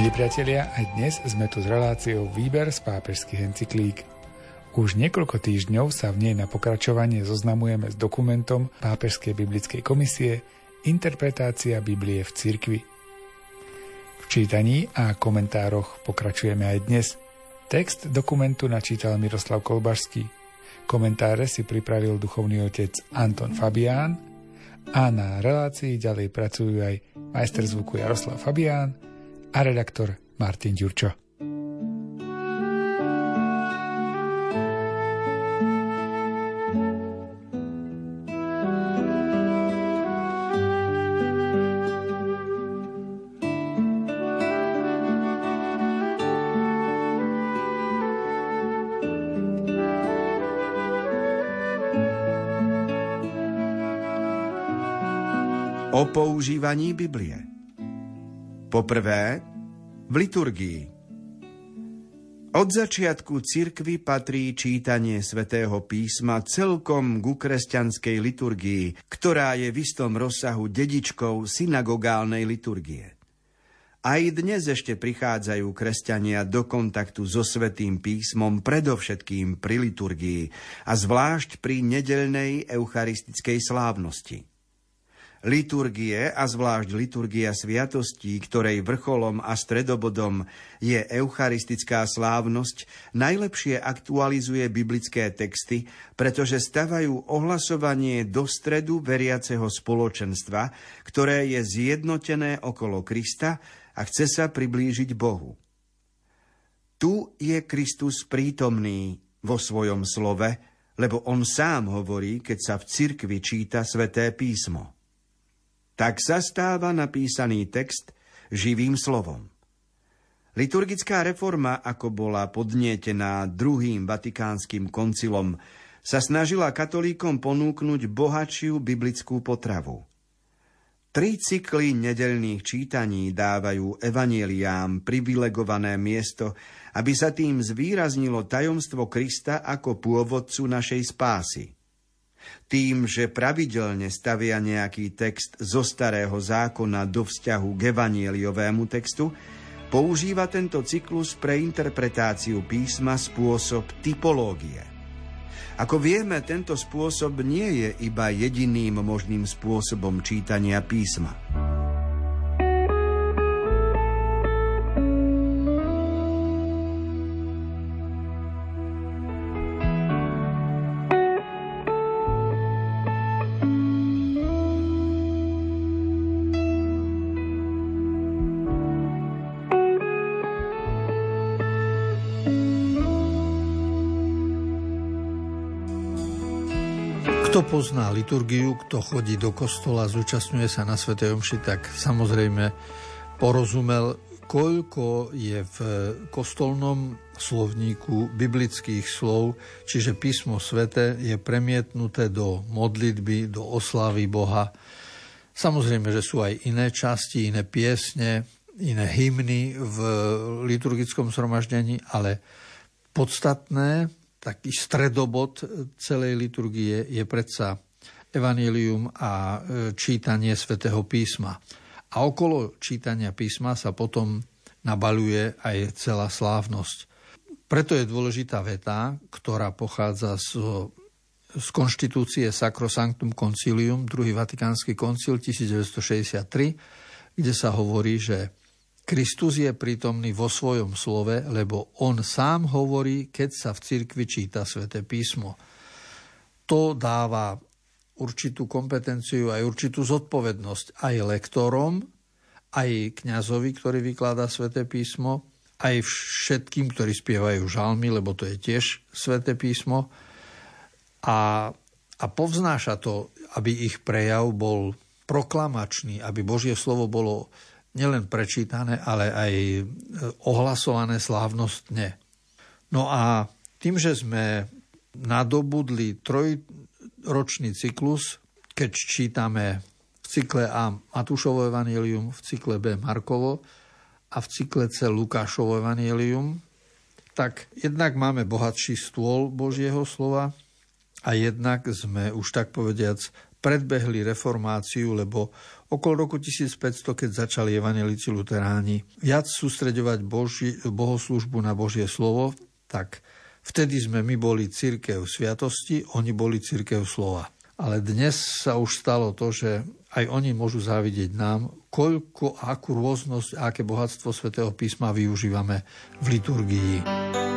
Milí priatelia, aj dnes sme tu s reláciou Výber z pápežských encyklík. Už niekoľko týždňov sa v nej na pokračovanie zoznamujeme s dokumentom Pápežskej biblickej komisie Interpretácia Biblie v cirkvi. V čítaní a komentároch pokračujeme aj dnes. Text dokumentu načítal Miroslav Kolbašský. Komentáre si pripravil duchovný otec Anton Fabián a na relácii ďalej pracujú aj majster zvuku Jaroslav Fabián, a redaktor Martin Ďurčo. O používaní Biblie. Poprvé, v liturgii. Od začiatku cirkvy patrí čítanie svätého písma celkom ku kresťanskej liturgii, ktorá je v istom rozsahu dedičkou synagogálnej liturgie. Aj dnes ešte prichádzajú kresťania do kontaktu so svetým písmom predovšetkým pri liturgii a zvlášť pri nedelnej eucharistickej slávnosti. Liturgie a zvlášť liturgia sviatostí, ktorej vrcholom a stredobodom je eucharistická slávnosť, najlepšie aktualizuje biblické texty, pretože stavajú ohlasovanie do stredu veriaceho spoločenstva, ktoré je zjednotené okolo Krista a chce sa priblížiť Bohu. Tu je Kristus prítomný vo svojom slove, lebo on sám hovorí, keď sa v cirkvi číta sväté písmo tak sa stáva napísaný text živým slovom. Liturgická reforma, ako bola podnietená druhým vatikánskym koncilom, sa snažila katolíkom ponúknuť bohatšiu biblickú potravu. Tri cykly nedelných čítaní dávajú evanieliám privilegované miesto, aby sa tým zvýraznilo tajomstvo Krista ako pôvodcu našej spásy – tým, že pravidelne stavia nejaký text zo starého zákona do vzťahu k evanieliovému textu, používa tento cyklus pre interpretáciu písma spôsob typológie. Ako vieme, tento spôsob nie je iba jediným možným spôsobom čítania písma. Pozná liturgiu, kto chodí do kostola, zúčastňuje sa na Sv. Omši, tak samozrejme porozumel, koľko je v kostolnom slovníku biblických slov, čiže písmo svete je premietnuté do modlitby, do oslavy Boha. Samozrejme, že sú aj iné časti, iné piesne, iné hymny v liturgickom zhromaždení, ale podstatné taký stredobod celej liturgie je predsa evanílium a e, čítanie svätého písma. A okolo čítania písma sa potom nabaluje aj celá slávnosť. Preto je dôležitá veta, ktorá pochádza z, z konštitúcie Sacrosanctum Concilium, druhý Vatikánsky koncil 1963, kde sa hovorí, že Kristus je prítomný vo svojom slove, lebo on sám hovorí, keď sa v cirkvi číta sväté písmo. To dáva určitú kompetenciu aj určitú zodpovednosť aj lektorom, aj kňazovi, ktorý vykladá sväté písmo, aj všetkým, ktorí spievajú žalmy, lebo to je tiež sväté písmo. A, a povznáša to, aby ich prejav bol proklamačný, aby Božie slovo bolo nielen prečítané, ale aj e, ohlasované slávnostne. No a tým, že sme nadobudli trojročný cyklus, keď čítame v cykle A Matúšovo evanílium, v cykle B Markovo a v cykle C Lukášovo evanílium, tak jednak máme bohatší stôl Božieho slova a jednak sme už tak povediac predbehli reformáciu, lebo okolo roku 1500, keď začali evanelici luteráni viac sústreďovať Boží, bohoslužbu na Božie slovo, tak vtedy sme my boli církev sviatosti, oni boli církev slova. Ale dnes sa už stalo to, že aj oni môžu závidieť nám, koľko, akú rôznosť, aké bohatstvo svätého písma využívame v liturgii.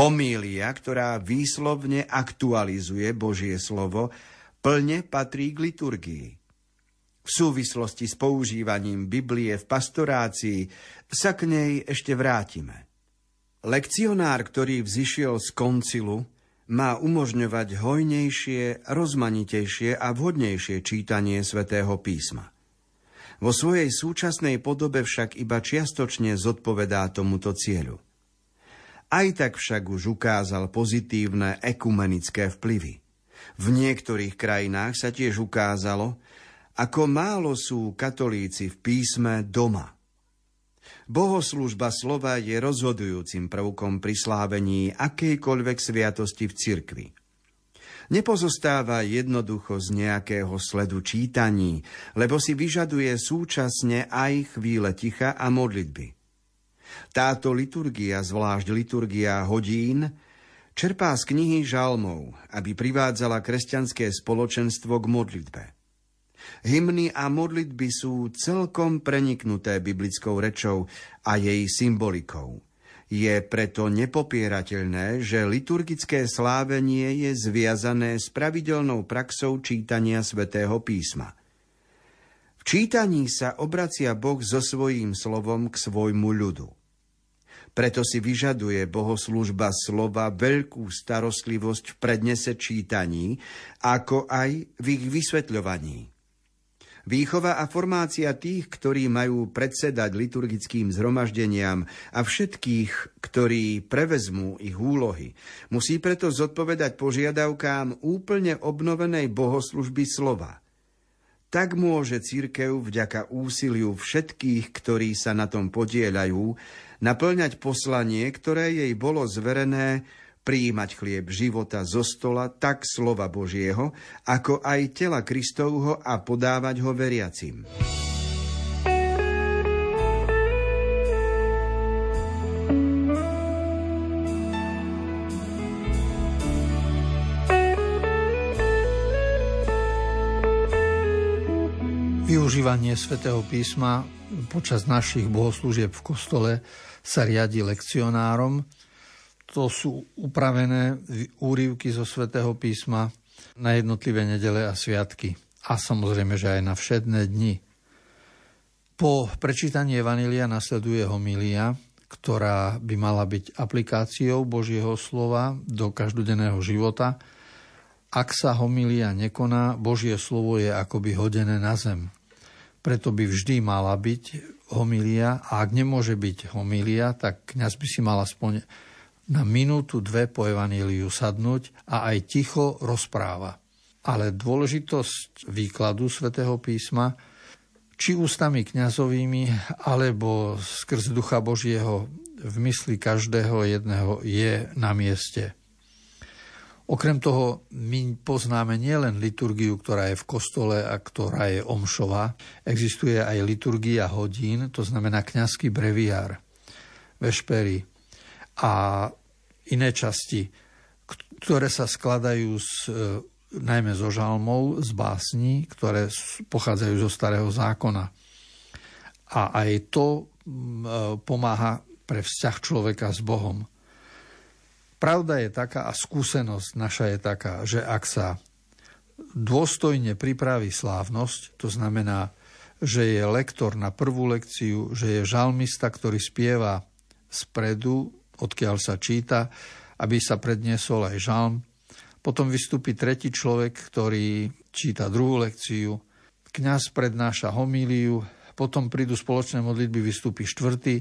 Homília, ktorá výslovne aktualizuje Božie slovo, plne patrí k liturgii. V súvislosti s používaním Biblie v pastorácii sa k nej ešte vrátime. Lekcionár, ktorý vzýšiel z koncilu, má umožňovať hojnejšie, rozmanitejšie a vhodnejšie čítanie svätého písma. Vo svojej súčasnej podobe však iba čiastočne zodpovedá tomuto cieľu. Aj tak však už ukázal pozitívne ekumenické vplyvy. V niektorých krajinách sa tiež ukázalo, ako málo sú katolíci v písme doma. Bohoslužba slova je rozhodujúcim prvkom pri slávení akejkoľvek sviatosti v cirkvi. Nepozostáva jednoducho z nejakého sledu čítaní, lebo si vyžaduje súčasne aj chvíle ticha a modlitby – táto liturgia, zvlášť liturgia hodín, čerpá z knihy žalmov, aby privádzala kresťanské spoločenstvo k modlitbe. Hymny a modlitby sú celkom preniknuté biblickou rečou a jej symbolikou. Je preto nepopierateľné, že liturgické slávenie je zviazané s pravidelnou praxou čítania svätého písma. V čítaní sa obracia Boh so svojím slovom k svojmu ľudu. Preto si vyžaduje bohoslužba slova veľkú starostlivosť v prednese čítaní, ako aj v ich vysvetľovaní. Výchova a formácia tých, ktorí majú predsedať liturgickým zhromaždeniam a všetkých, ktorí prevezmú ich úlohy, musí preto zodpovedať požiadavkám úplne obnovenej bohoslužby slova. Tak môže církev vďaka úsiliu všetkých, ktorí sa na tom podielajú, naplňať poslanie, ktoré jej bolo zverené prijímať chlieb života zo stola, tak slova Božieho, ako aj tela Kristovho a podávať ho veriacim. Využívanie svätého písma počas našich bohoslúžieb v kostole sa riadi lekcionárom. To sú upravené úrivky zo svätého písma na jednotlivé nedele a sviatky. A samozrejme, že aj na všedné dni. Po prečítaní Evanília nasleduje homilia, ktorá by mala byť aplikáciou Božieho slova do každodenného života. Ak sa homilia nekoná, Božie slovo je akoby hodené na zem. Preto by vždy mala byť homilia a ak nemôže byť homilia, tak kňaz by si mal aspoň na minútu, dve po evaníliu sadnúť a aj ticho rozpráva. Ale dôležitosť výkladu svätého písma, či ústami kňazovými, alebo skrz Ducha Božieho v mysli každého jedného je na mieste. Okrem toho my poznáme nielen liturgiu, ktorá je v kostole a ktorá je omšová, existuje aj liturgia hodín, to znamená kňazský breviár, vešpery a iné časti, ktoré sa skladajú z, e, najmä zo žalmov, z básní, ktoré pochádzajú zo starého zákona. A aj to e, pomáha pre vzťah človeka s Bohom. Pravda je taká a skúsenosť naša je taká, že ak sa dôstojne pripraví slávnosť, to znamená, že je lektor na prvú lekciu, že je žalmista, ktorý spieva spredu, odkiaľ sa číta, aby sa predniesol aj žalm. Potom vystúpi tretí človek, ktorý číta druhú lekciu. Kňaz prednáša homíliu, potom prídu spoločné modlitby, vystúpi štvrtý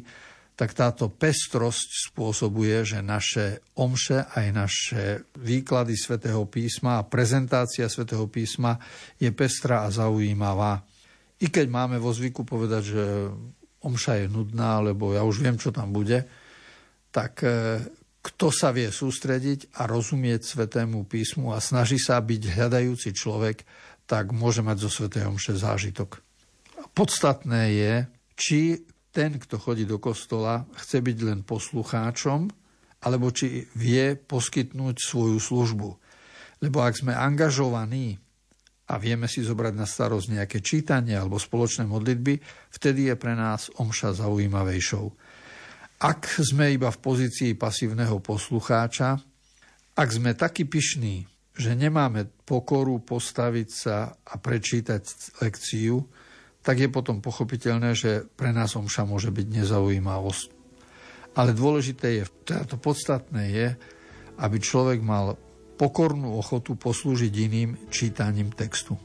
tak táto pestrosť spôsobuje, že naše omše, aj naše výklady svätého písma a prezentácia svätého písma je pestrá a zaujímavá. I keď máme vo zvyku povedať, že omša je nudná, lebo ja už viem, čo tam bude, tak e, kto sa vie sústrediť a rozumieť svetému písmu a snaží sa byť hľadajúci človek, tak môže mať zo svetého omše zážitok. Podstatné je, či ten, kto chodí do kostola, chce byť len poslucháčom, alebo či vie poskytnúť svoju službu. Lebo ak sme angažovaní a vieme si zobrať na starosť nejaké čítanie alebo spoločné modlitby, vtedy je pre nás omša zaujímavejšou. Ak sme iba v pozícii pasívneho poslucháča, ak sme takí pyšní, že nemáme pokoru postaviť sa a prečítať lekciu, tak je potom pochopiteľné, že pre nás omša môže byť nezaujímavosť. Ale dôležité je, teda to podstatné je, aby človek mal pokornú ochotu poslúžiť iným čítaním textu.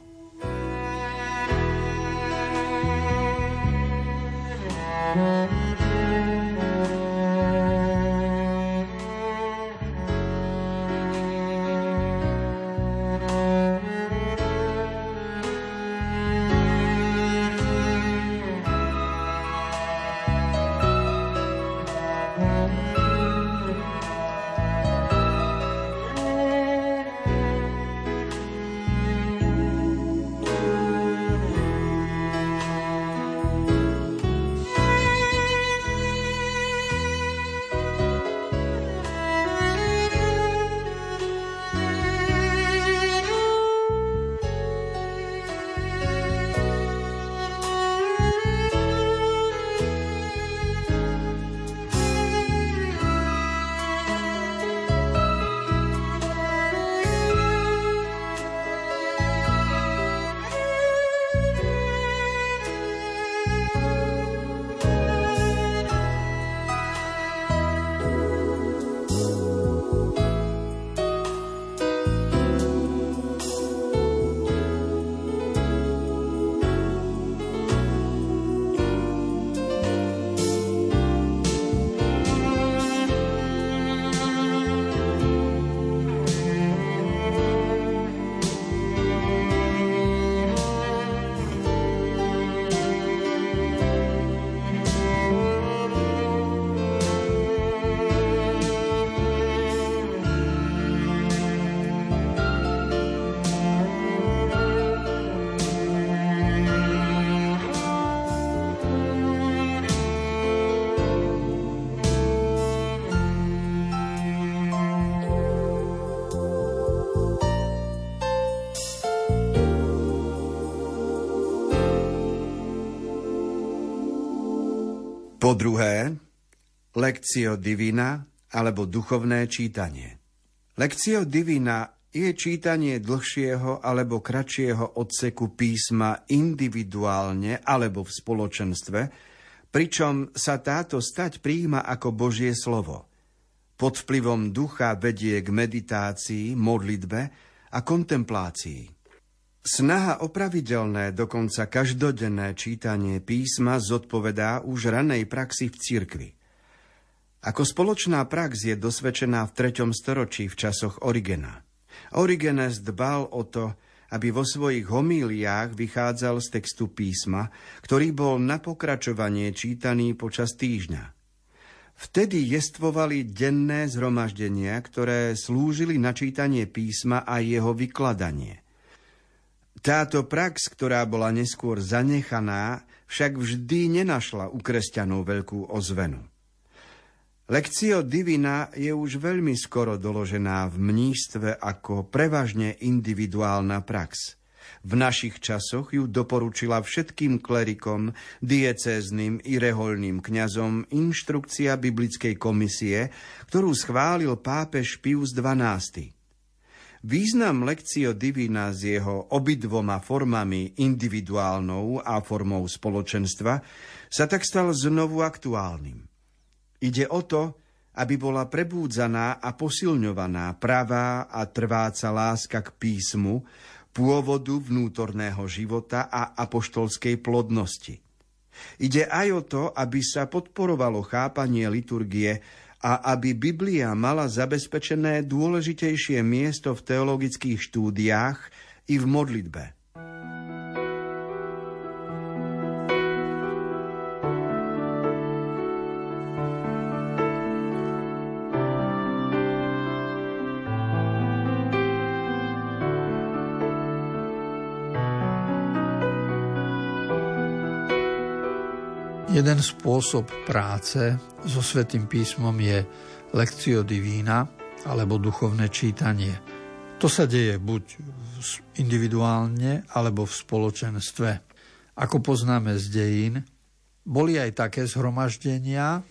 Po druhé, lekcio divina alebo duchovné čítanie. Lekcio divina je čítanie dlhšieho alebo kratšieho odseku písma individuálne alebo v spoločenstve, pričom sa táto stať príjma ako Božie slovo. Pod vplyvom ducha vedie k meditácii, modlitbe a kontemplácii. Snaha o pravidelné, dokonca každodenné čítanie písma zodpovedá už ranej praxi v cirkvi. Ako spoločná prax je dosvedčená v 3. storočí v časoch Origena. Origenes dbal o to, aby vo svojich homíliách vychádzal z textu písma, ktorý bol na pokračovanie čítaný počas týždňa. Vtedy jestvovali denné zhromaždenia, ktoré slúžili na čítanie písma a jeho vykladanie. Táto prax, ktorá bola neskôr zanechaná, však vždy nenašla u kresťanov veľkú ozvenu. Lekcio divina je už veľmi skoro doložená v mníštve ako prevažne individuálna prax. V našich časoch ju doporučila všetkým klerikom, diecézným i reholným kňazom inštrukcia biblickej komisie, ktorú schválil pápež Pius XII. Význam lekcio divina s jeho obidvoma formami, individuálnou a formou spoločenstva, sa tak stal znovu aktuálnym. Ide o to, aby bola prebúdzaná a posilňovaná pravá a trváca láska k písmu, pôvodu vnútorného života a apoštolskej plodnosti. Ide aj o to, aby sa podporovalo chápanie liturgie a aby Biblia mala zabezpečené dôležitejšie miesto v teologických štúdiách i v modlitbe. Jeden spôsob práce so Svetým písmom je lekcio divína alebo duchovné čítanie. To sa deje buď individuálne alebo v spoločenstve. Ako poznáme z dejín, boli aj také zhromaždenia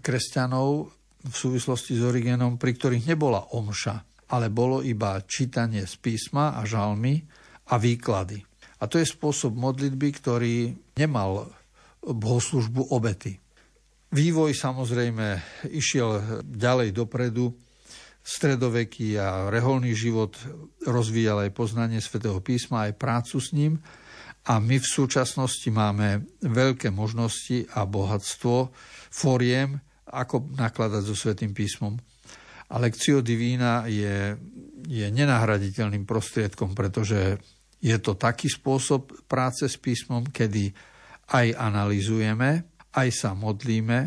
kresťanov v súvislosti s Origenom, pri ktorých nebola omša, ale bolo iba čítanie z písma a žalmy a výklady. A to je spôsob modlitby, ktorý nemal bohoslužbu obety. Vývoj samozrejme išiel ďalej dopredu. Stredoveký a reholný život rozvíjal aj poznanie svätého písma, aj prácu s ním. A my v súčasnosti máme veľké možnosti a bohatstvo foriem, ako nakladať so svetým písmom. A lekcio divína je, je nenahraditeľným prostriedkom, pretože je to taký spôsob práce s písmom, kedy aj analizujeme, aj sa modlíme,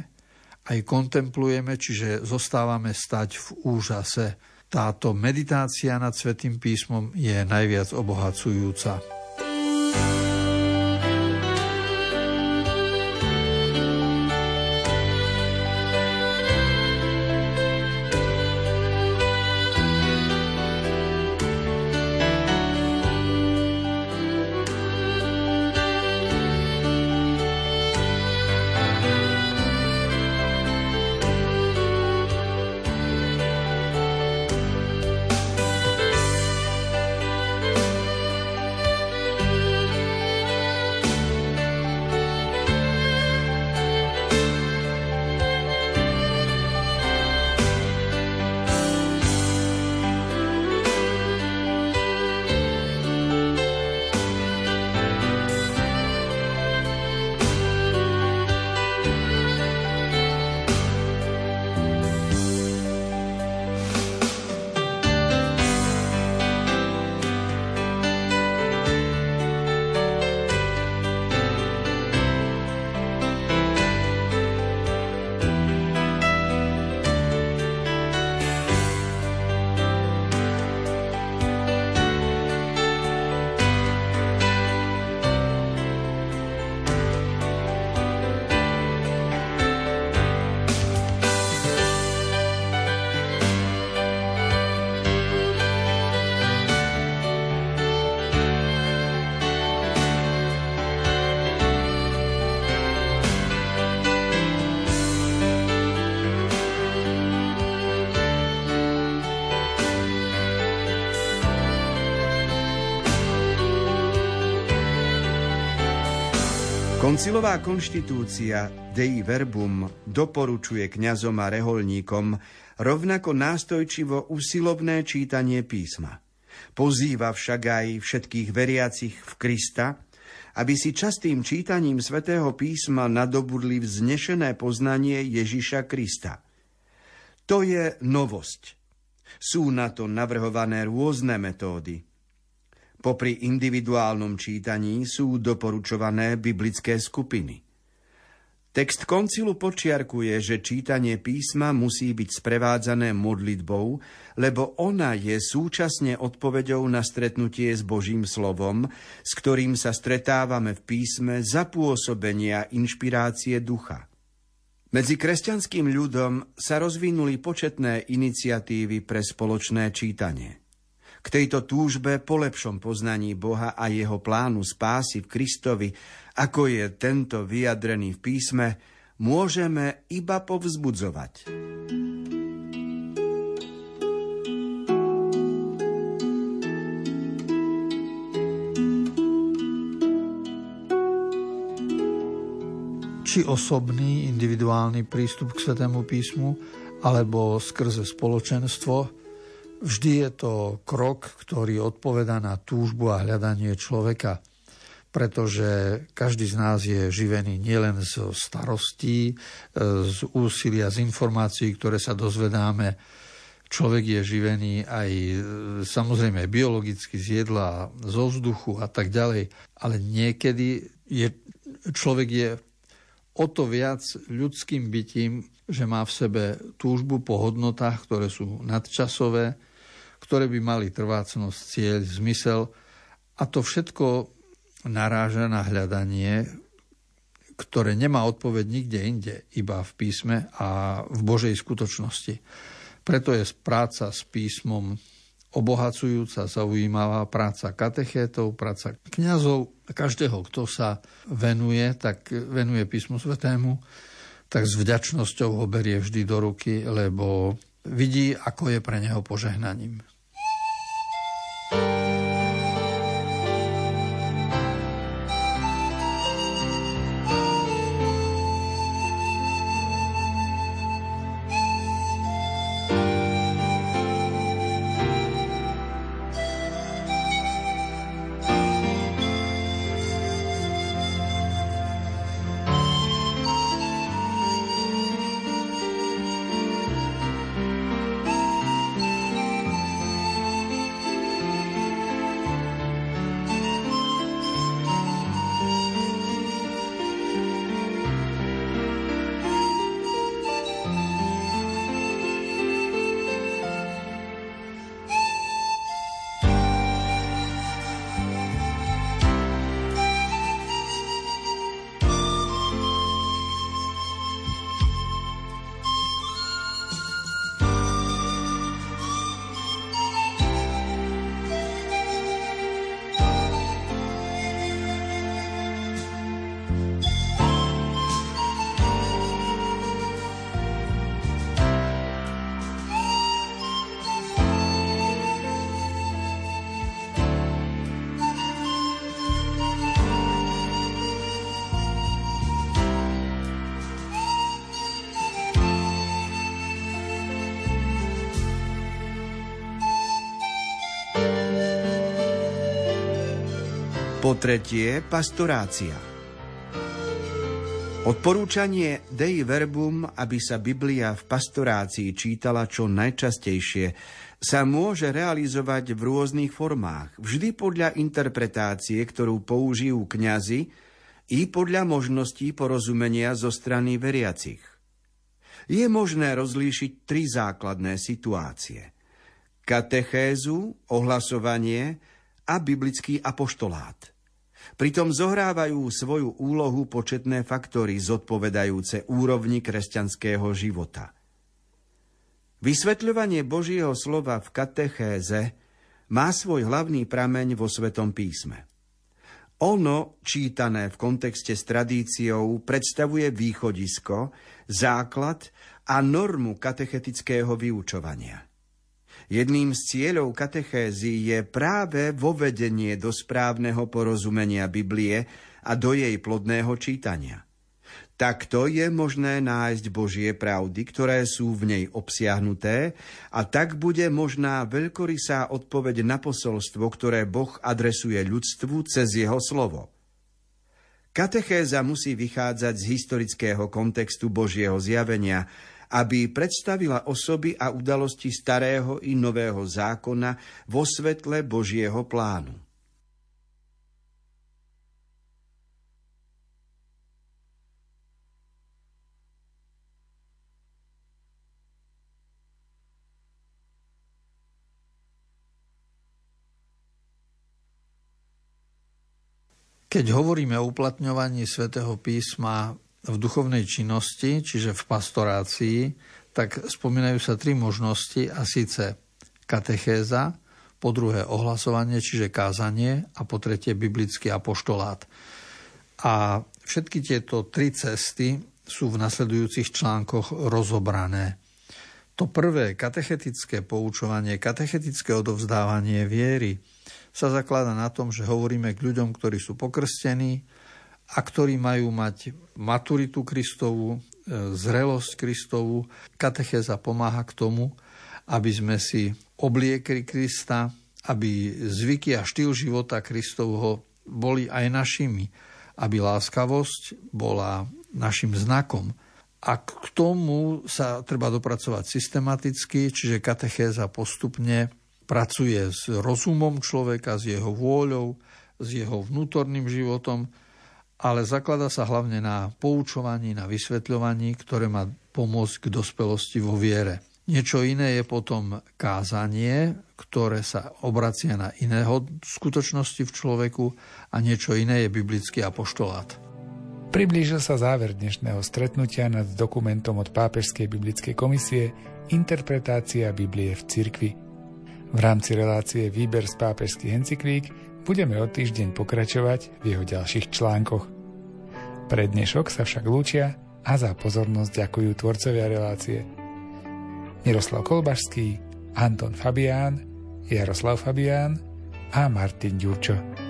aj kontemplujeme, čiže zostávame stať v úžase. Táto meditácia nad Svetým písmom je najviac obohacujúca. Koncilová konštitúcia Dei Verbum doporučuje kňazom a reholníkom rovnako nástojčivo usilovné čítanie písma. Pozýva však aj všetkých veriacich v Krista, aby si častým čítaním svätého písma nadobudli vznešené poznanie Ježiša Krista. To je novosť. Sú na to navrhované rôzne metódy – Popri individuálnom čítaní sú doporučované biblické skupiny. Text koncilu počiarkuje, že čítanie písma musí byť sprevádzané modlitbou, lebo ona je súčasne odpoveďou na stretnutie s Božím slovom, s ktorým sa stretávame v písme za pôsobenia inšpirácie ducha. Medzi kresťanským ľudom sa rozvinuli početné iniciatívy pre spoločné čítanie. K tejto túžbe po lepšom poznaní Boha a jeho plánu spásy v Kristovi, ako je tento vyjadrený v písme, môžeme iba povzbudzovať. či osobný, individuálny prístup k Svetému písmu, alebo skrze spoločenstvo, Vždy je to krok, ktorý odpoveda na túžbu a hľadanie človeka, pretože každý z nás je živený nielen z starostí, e, z úsilia, z informácií, ktoré sa dozvedáme. Človek je živený aj e, samozrejme biologicky z jedla, zo vzduchu a tak ďalej, ale niekedy je, človek je o to viac ľudským bytím, že má v sebe túžbu po hodnotách, ktoré sú nadčasové, ktoré by mali trvácnosť, cieľ, zmysel. A to všetko naráža na hľadanie, ktoré nemá odpoveď nikde inde, iba v písme a v Božej skutočnosti. Preto je práca s písmom obohacujúca, zaujímavá práca katechétov, práca kňazov, každého, kto sa venuje, tak venuje písmu svetému, tak s vďačnosťou ho berie vždy do ruky, lebo vidí, ako je pre neho požehnaním. Tretie, pastorácia. Odporúčanie Dei Verbum, aby sa Biblia v pastorácii čítala čo najčastejšie, sa môže realizovať v rôznych formách, vždy podľa interpretácie, ktorú použijú kňazi, i podľa možností porozumenia zo strany veriacich. Je možné rozlíšiť tri základné situácie. Katechézu, ohlasovanie a biblický apoštolát – Pritom zohrávajú svoju úlohu početné faktory zodpovedajúce úrovni kresťanského života. Vysvetľovanie Božieho slova v katechéze má svoj hlavný prameň vo Svetom písme. Ono, čítané v kontexte s tradíciou, predstavuje východisko, základ a normu katechetického vyučovania – Jedným z cieľov katechézy je práve vovedenie do správneho porozumenia Biblie a do jej plodného čítania. Takto je možné nájsť Božie pravdy, ktoré sú v nej obsiahnuté a tak bude možná veľkorysá odpoveď na posolstvo, ktoré Boh adresuje ľudstvu cez jeho slovo. Katechéza musí vychádzať z historického kontextu Božieho zjavenia, aby predstavila osoby a udalosti starého i nového zákona vo svetle Božieho plánu. Keď hovoríme o uplatňovaní svätého písma v duchovnej činnosti, čiže v pastorácii, tak spomínajú sa tri možnosti a síce katechéza, po druhé ohlasovanie, čiže kázanie a po tretie biblický apoštolát. A všetky tieto tri cesty sú v nasledujúcich článkoch rozobrané. To prvé, katechetické poučovanie, katechetické odovzdávanie viery, sa zaklada na tom, že hovoríme k ľuďom, ktorí sú pokrstení a ktorí majú mať maturitu Kristovu, e, zrelosť Kristovu. Katechéza pomáha k tomu, aby sme si obliekli Krista, aby zvyky a štýl života Kristovho boli aj našimi, aby láskavosť bola našim znakom. A k tomu sa treba dopracovať systematicky, čiže katechéza postupne pracuje s rozumom človeka, s jeho vôľou, s jeho vnútorným životom, ale zaklada sa hlavne na poučovaní, na vysvetľovaní, ktoré má pomôcť k dospelosti vo viere. Niečo iné je potom kázanie, ktoré sa obracia na iného skutočnosti v človeku a niečo iné je biblický apoštolát. Priblížil sa záver dnešného stretnutia nad dokumentom od Pápežskej biblickej komisie Interpretácia Biblie v cirkvi. V rámci relácie Výber z pápežských encyklík budeme o týždeň pokračovať v jeho ďalších článkoch. Pre dnešok sa však lúčia a za pozornosť ďakujú tvorcovia relácie. Miroslav Kolbašský, Anton Fabián, Jaroslav Fabián a Martin Ďurčo.